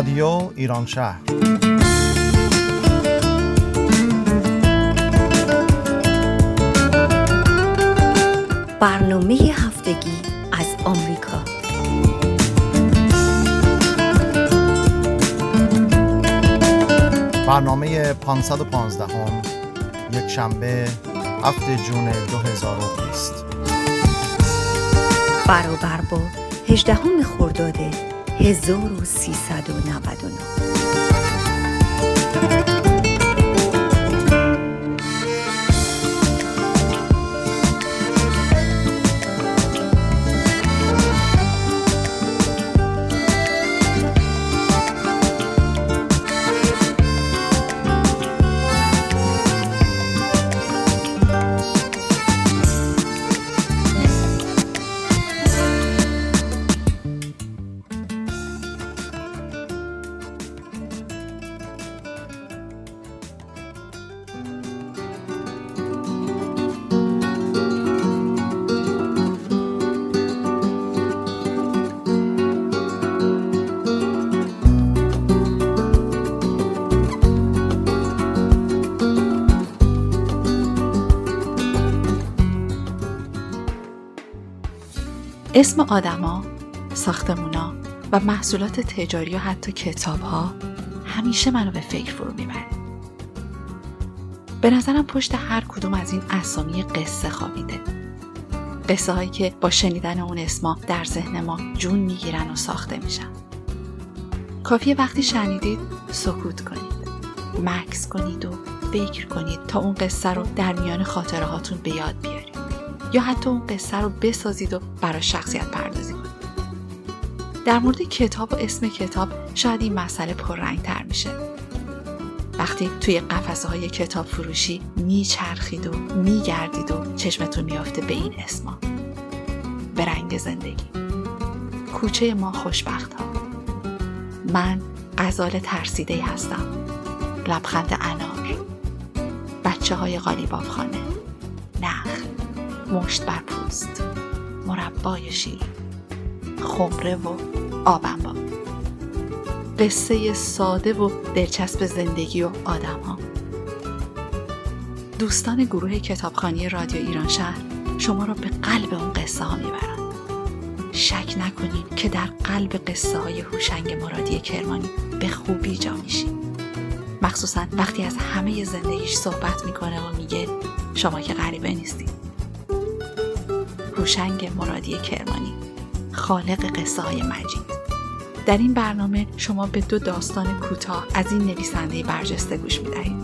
رادیو ایران شهر. برنامه هفتگی از آمریکا. برنامه 515 هم یک شنبه هفته جون 2020 برابر با 18 خرداد 1399 اسم آدما، ساختمونا و محصولات تجاری و حتی کتاب ها همیشه منو به فکر فرو می‌بره. به نظرم پشت هر کدوم از این اسامی قصه خوابیده. قصه هایی که با شنیدن اون اسما در ذهن ما جون می‌گیرن و ساخته میشن. کافیه وقتی شنیدید سکوت کنید. مکس کنید و فکر کنید تا اون قصه رو در میان خاطره هاتون به یاد بیارید. یا حتی اون قصه رو بسازید و برای شخصیت پردازی کنید. در مورد کتاب و اسم کتاب شاید این مسئله پررنگ تر میشه. وقتی توی قفسه های کتاب فروشی میچرخید و میگردید و چشمتون میافته به این اسما. به رنگ زندگی. کوچه ما خوشبخت ها. من غزال ترسیده هستم. لبخند انار. بچه های قالیباف خانه. مشت بر پوست. مربای شیرین خمره و آبنبا قصه ساده و دلچسب زندگی و آدم ها. دوستان گروه کتابخانی رادیو ایران شهر شما را به قلب اون قصه ها می‌برند شک نکنید که در قلب قصه های هوشنگ مرادی کرمانی به خوبی جا میشید مخصوصا وقتی از همه زندگیش صحبت می‌کنه و میگه شما که غریبه نیستید هوشنگ مرادی کرمانی خالق قصه های مجید. در این برنامه شما به دو داستان کوتاه از این نویسنده برجسته گوش می‌دهید.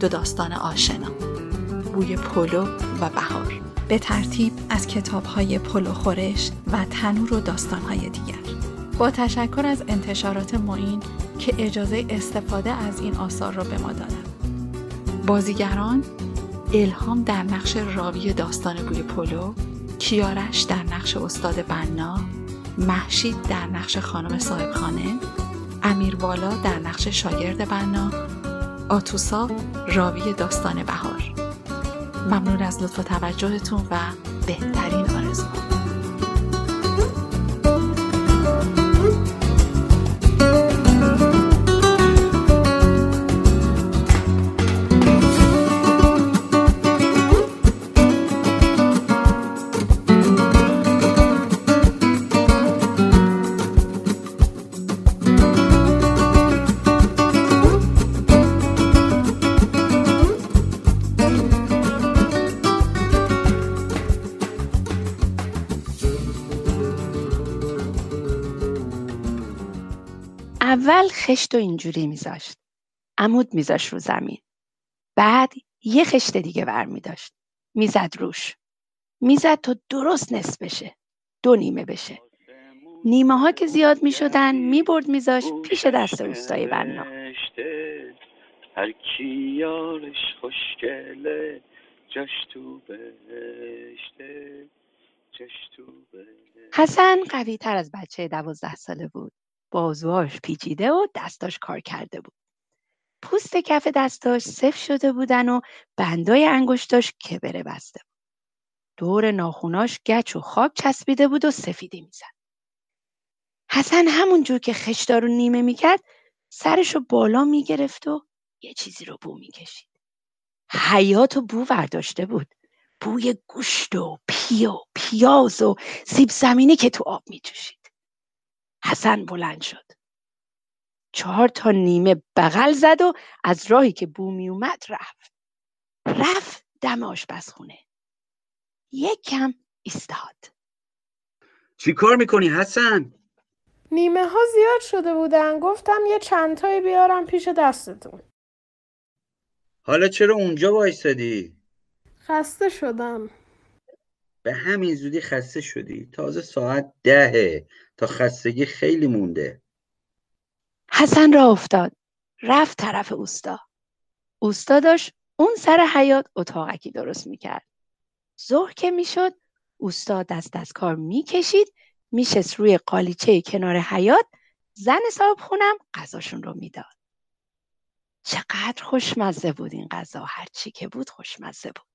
دو داستان آشنا بوی پلو و بهار. به ترتیب از کتاب های پلو خورش و تنور و داستان های دیگر. با تشکر از انتشارات معین که اجازه استفاده از این آثار را به ما دادند بازیگران الهام در نقش راوی داستان بوی پلو کیارش در نقش استاد بنا محشید در نقش خانم صاحبخانه امیر بالا در نقش شاگرد بنا آتوسا راوی داستان بهار. ممنون از لطف توجهتون و بهترین آرزوها. خشت و اینجوری میذاشت. عمود میذاشت رو زمین. بعد یه خشت دیگه ور میداشت. می‌زد روش. می‌زد تا درست نصف بشه. دو نیمه بشه. نیمه ها که زیاد می‌شدن می‌برد میذاشت پیش دست اوستای بنا هر کی یارش خوشگله تو بهشته حسن قوی تر از بچه دوازده ساله بود. بازوهاش پیچیده و دستاش کار کرده بود. پوست کف دستاش سفت شده بودن و بندای انگشتاش کبره بسته بود. دور ناخوناش گچ و خواب چسبیده بود و سفیدی می‌زد. حسن همون جور که خشتا رو نیمه می‌کرد سرش رو بالا می‌گرفت و یه چیزی رو بو می‌کشید حیات و بو ورداشته بود بوی گوشت و پی و پیاز و سیب زمینی که تو آب میجوشید حسن بلند شد. چهار تا نیمه بغل زد و از راهی که بو می اومد رفت. رفت دم آشپزخونه. یک کم ایستاد. چی کار می‌کنی حسن؟ نیمه ها زیاد شده بودن. گفتم یه چند تایی بیارم پیش دستتون. حالا چرا اونجا وایستادی؟ خسته شدم. به همین زودی خسته شدی. تازه ساعت دهه تا خستگی خیلی مونده. حسن را افتاد. رفت طرف اوستا. اوستا داشت اون سر حیات اتاقکی درست می‌کرد. ظهر که می‌شد اوستا دست از کار می‌کشید میشست روی قالیچه کنار حیات زن صاحب خونم غذاشون رو می‌داد. چقدر خوشمزه بود این غذا. هرچی که بود خوشمزه بود.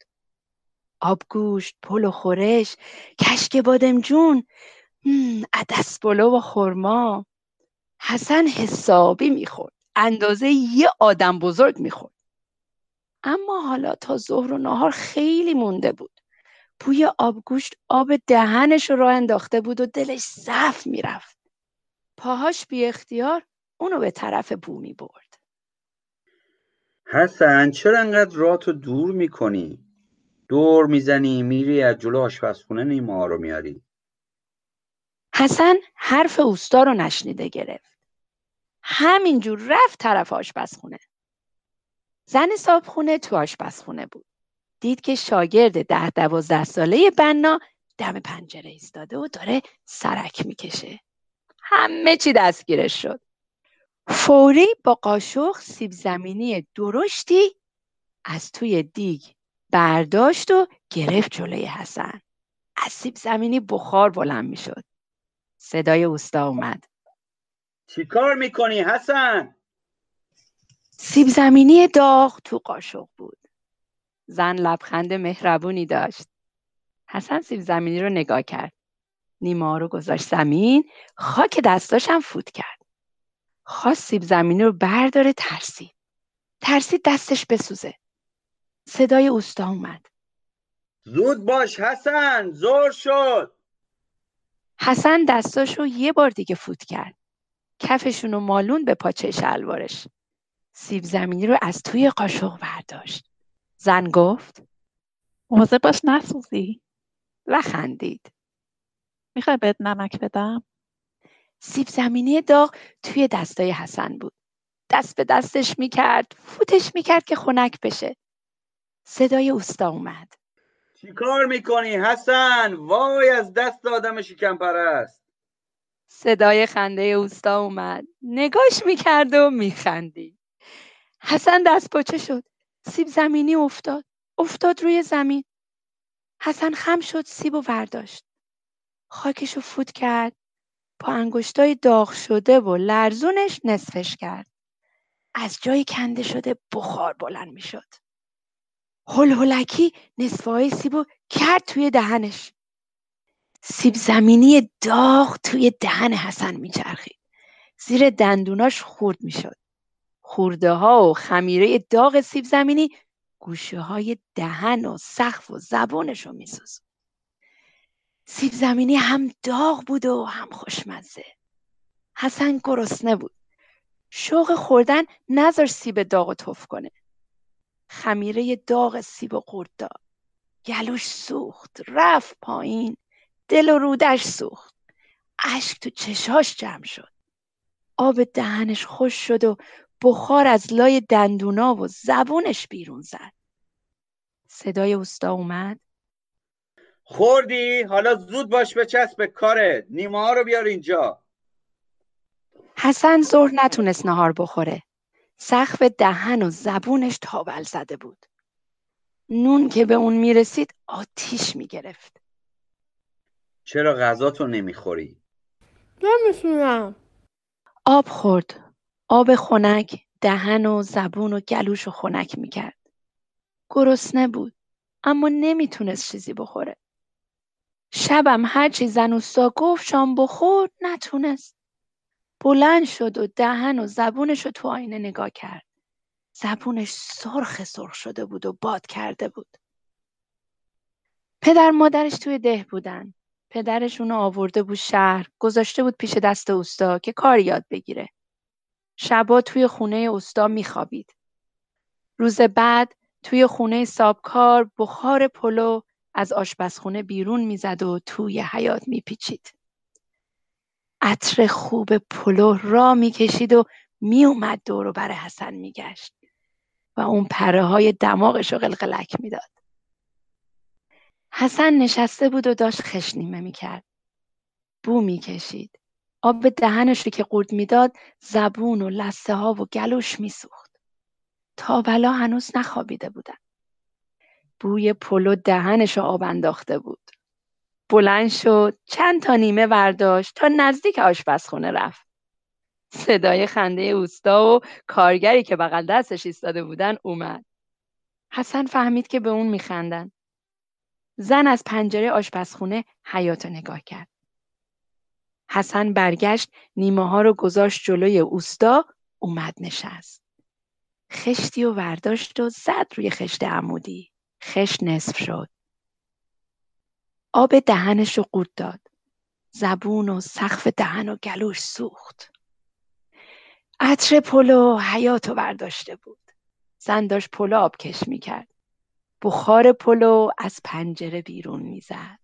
آبگوشت پل و خورش کشک بادمجون عدس پلو و خرما. حسن حسابی می‌خورد. اندازه یه آدم بزرگ می‌خورد. اما حالا تا ظهر و نهار خیلی مونده بود. بوی آبگوشت آب دهنش رو راه انداخته بود و دلش صف می‌رفت. پاهاش بی اختیار اونو به طرف بو می برد حسن چرا انقدر راتو دور می‌کنی؟ دور می‌زنی میری از جلو آشپزخونه نیما رو میاری. حسن حرف اوستا رو نشنیده گرفت. همینجور رفت طرف آشپزخونه. زن صابخونه تو آشپزخونه بود. دید که شاگرد ده دوازده ساله بنا دم پنجره ایستاده و داره سرک می‌کشه. همه چی دستگیرش شد. فوری با قاشق سیب زمینی درشتی از توی دیگ برداشت و گرفت جلوی حسن. از سیب زمینی بخار بلند می‌شد. صدای اوستا اومد. چی کار می‌کنی حسن؟ سیب زمینی داغ تو قاشق بود. زن لبخند مهربونی داشت. حسن سیب زمینی رو نگاه کرد. نیما رو گذاشت زمین خاک دستاشم فوت کرد. خواست سیب زمینی رو برداره ترسید. ترسید دستش بسوزه. صدای اوستا اومد. زود باش حسن زور شد. حسن دستاشو یه بار دیگه فوت کرد. کفشونو مالون به پاچه شلوارش سیب زمینی رو از توی قاشق برداشت. زن گفت مواظب باش نسوزی. و خندید می‌خوای بهت نمک بدم؟ سیب زمینی داغ توی دستای حسن بود. دست به دستش می‌کرد فوتش می‌کرد که خنک بشه. صدای اوستا اومد. چی کار می‌کنی حسن؟ وای از دست آدم شکم پرست صدای خنده اوستا اومد. نگاش می‌کرد و میخندید. حسن دست پاچه شد. سیب زمینی افتاد. افتاد روی زمین. حسن خم شد سیب و برداشت خاکشو فوت کرد. با انگشتای داغ شده و لرزونش نصفش کرد. از جای کنده شده بخار بلند می‌شد. هل هلکی نصفه سیب و کرد توی دهنش. سیب زمینی داغ توی دهن حسن میچرخید. زیر دندوناش خورد می‌شد. خورده ها و خمیره داغ سیب زمینی گوشه های دهن و سقف و زبونش رو میسوز سیب زمینی هم داغ بود و هم خوشمزه. حسن گرسنه بود. شوق خوردن نذار سیب داغ و تف کنه. خمیره داغ سیب و قورت داد. گلوش سوخت رفت پایین دل و رودش سوخت. اشک تو چشاش جمع شد. آب دهنش خوش شد و بخار از لای دندونا و زبونش بیرون زد. صدای اوستا اومد. خوردی؟ حالا زود باش به چسب کارت. نیما رو بیار اینجا. حسن ظهر نتونست نهار بخوره. سقف دهن و زبونش تابل زده بود. نون که به اون می‌رسید آتیش می‌گرفت. چرا غذاتو نمی‌خوری؟ نمی‌تونم. آب خورد. آب خنک دهن و زبون و گلوش رو خنک می‌کرد. گرسنه بود اما نمی‌تونست چیزی بخوره. شبم هرچی زن اوستا گفت شام بخور نتونست. بلند شد و دهن و زبونش رو تو آینه نگاه کرد. زبونش سرخ سرخ شده بود و باد کرده بود. پدر مادرش توی ده بودن. پدرش اونو آورده بود شهر گذاشته بود پیش دست اوستا که کار یاد بگیره. شبا توی خونه اوستا میخوابید. روز بعد توی خونه سابکار بخار پلو از آشپزخونه بیرون می‌زد و توی حیات میپیچید. عطر خوب پلو را می‌کشید و میومد دور بر حسن میگشت و اون پره های دماغش رو قلقلک می‌داد. حسن نشسته بود و داشت خشنیمه می‌کرد. بو می‌کشید. آب دهنش رو که قورت می‌داد زبون و لسه ها و گلوش میسوخت. تا بلا هنوز نخوابیده بودن. بوی پلو دهنش آب انداخته بود. بلند شد چند تا نیمه برداشت تا نزدیک آشپزخونه رفت. صدای خنده اوستا و کارگری که بغل دستش ایستاده بودن اومد. حسن فهمید که به اون میخندن. زن از پنجره آشپزخونه حیات نگاه کرد. حسن برگشت نیمه ها رو گذاشت جلوی اوستا اومد نشست. خشتی و ورداشت و زد روی خشت عمودی. خشت نصف شد. آب دهنش رو قورت داد. زبون و سقف دهن و گلوش سوخت. عطر پلو حیاطو برداشته بود. زن داشت پلو آبکش می‌کرد. بخار پلو از پنجره بیرون می‌زد.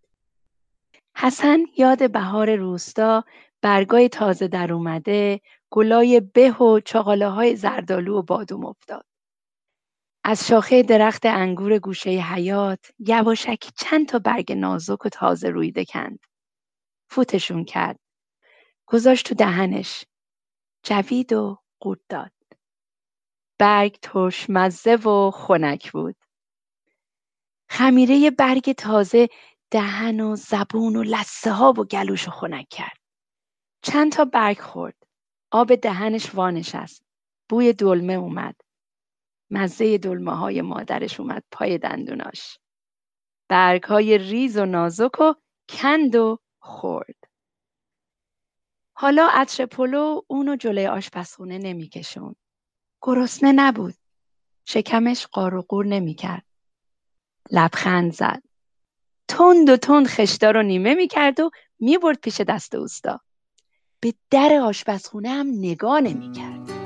حسن یاد بهار روستا برگای تازه در اومده گلای به و چاقاله های زردالو و بادوم افتاد. از شاخه درخت انگور گوشه حیاط یواشکی چند تا برگ نازک و تازه روییده کند. فوتشون کرد. گذاشت تو دهنش. جوید و قورت داد. برگ ترش مزه و خنک بود. خمیره برگ تازه دهن و زبون و لسه ها و گلوش خنک کرد. چند تا برگ خورد. آب دهنش وانشست. بوی دلمه اومد. مزه دلمه های مادرش اومد پای دندوناش. برگ های ریز و نازک و کند و خورد. حالا عطر پلو اونو جلوی آشپزخونه نمیکشون. گرسنه نبود. شکمش قار و قور نمی‌کرد. لبخند زد. تند و تند خشتا رو نیمه می‌کرد و می‌برد پیش دست اوستا. به در آشپزخونه هم نگاه نمی‌کرد.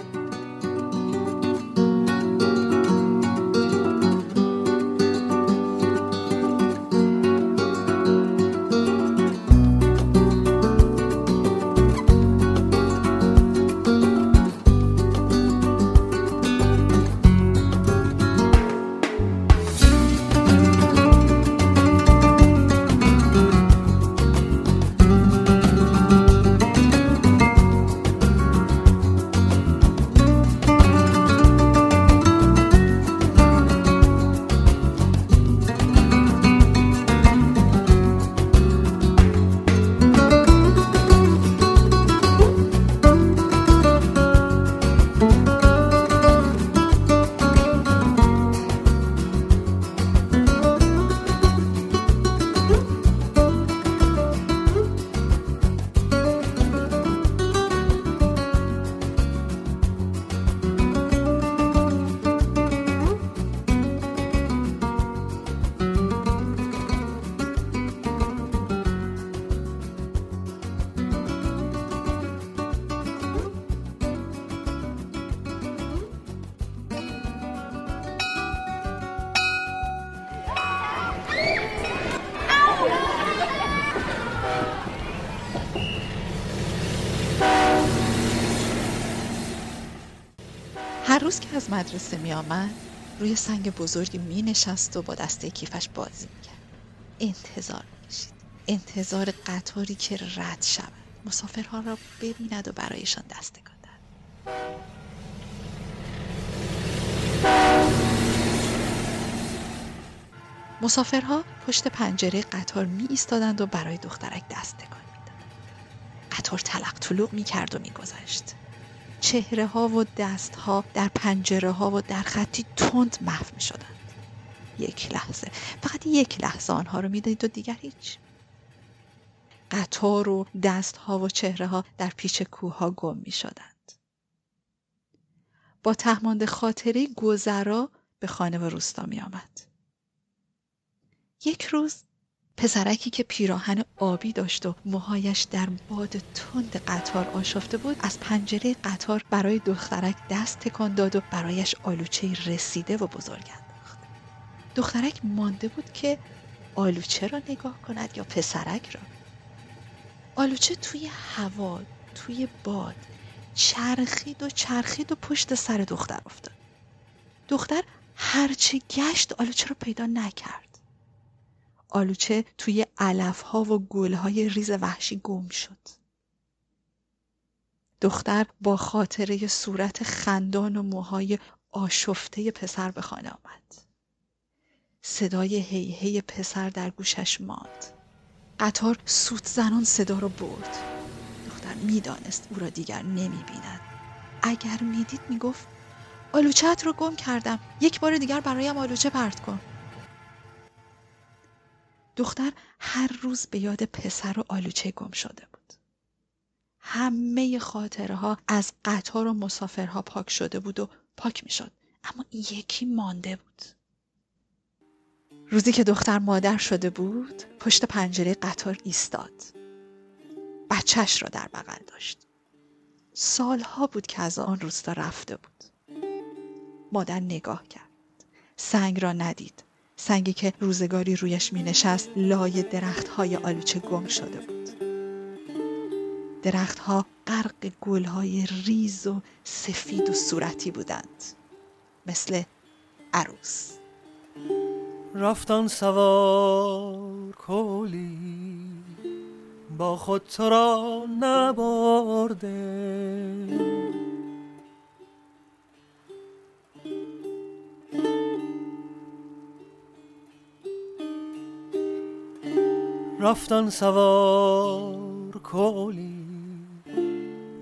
روز که از مدرسه می آمد روی سنگ بزرگی می نشست و با دسته کیفش بازی می کرد. انتظار می کشید. انتظار قطاری که رد شود. مسافرها را ببیند و برایشان دسته کند. مسافرها پشت پنجره قطار می ایستادند و برای دخترک دست تکان. قطار تلق طلوق می کرد و می گذشت. چهره ها و دست ها در پنجره ها و در خطی تند محو می شدند. یک لحظه فقط یک لحظه آنها رو می‌دید و دیگر هیچ قطار و دستها و چهره ها در پیچ کوه ها گم می شدند. با تهمانده خاطری گذرا به خانه و روستا می آمد. یک روز پسرکی که پیراهن آبی داشت و موهایش در باد تند قطار آشفته بود از پنجره قطار برای دخترک دست تکان داد و برایش آلوچه رسیده و بزرگ انداخت. دخترک مانده بود که آلوچه را نگاه کند یا پسرک را. آلوچه توی هوا توی باد چرخید و چرخید و پشت سر دختر افتاد. دختر هرچه گشت آلوچه را پیدا نکرد. آلوچه توی علف ها و گل های ریز وحشی گم شد. دختر با خاطره صورت خندان و موهای آشفته پسر به خانه آمد. صدای هی هی پسر در گوشش ماند. قطار سوت زنان صدا رو برد. دختر می‌دانست او را دیگر نمی بیند. اگر می‌دید می‌گفت آلوچت رو گم کردم. یک بار دیگر برایم آلوچه پرت کن. دختر هر روز به یاد پسر و آلوچه گم شده بود. همه خاطره ها از قطار و مسافرها پاک شده بود و پاک می شد. اما یکی مانده بود. روزی که دختر مادر شده بود پشت پنجره قطار ایستاد. بچهش را در بغل داشت. سالها بود که از آن روستا رفته بود. مادر نگاه کرد. سنگ را ندید. سنگی که روزگاری رویش می نشست لای درخت های آلوچه گم شده بود. درختها غرق گل های ریز و سفید و صورتی بودند مثل عروس. رفتن سوار کولی با خود تو را نبرده. رفتن سوار کولی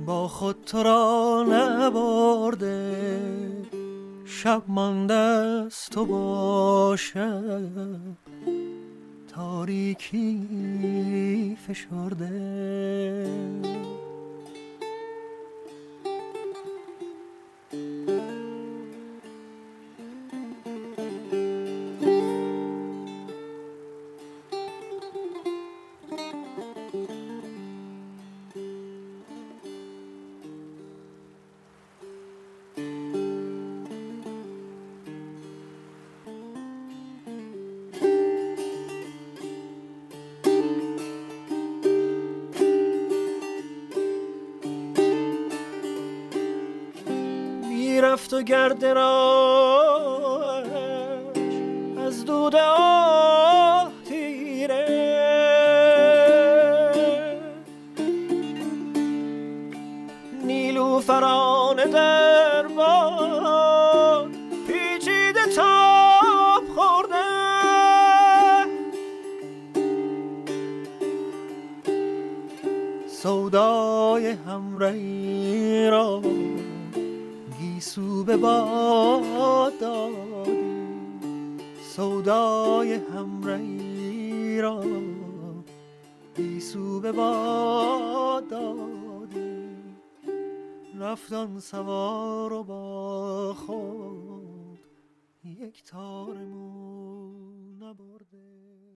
با خود تو را نبرده. شب مانده است تو باشد تاریکی فشرده. رفت و گرد راش از دود آه تیره نیلو فران در باد پیچیده تاب خورده. سودای همرهی به باد دادی سودای همرهی را گیسو به باد دادی رفتن سوار و با خود یک تار مو نبرده.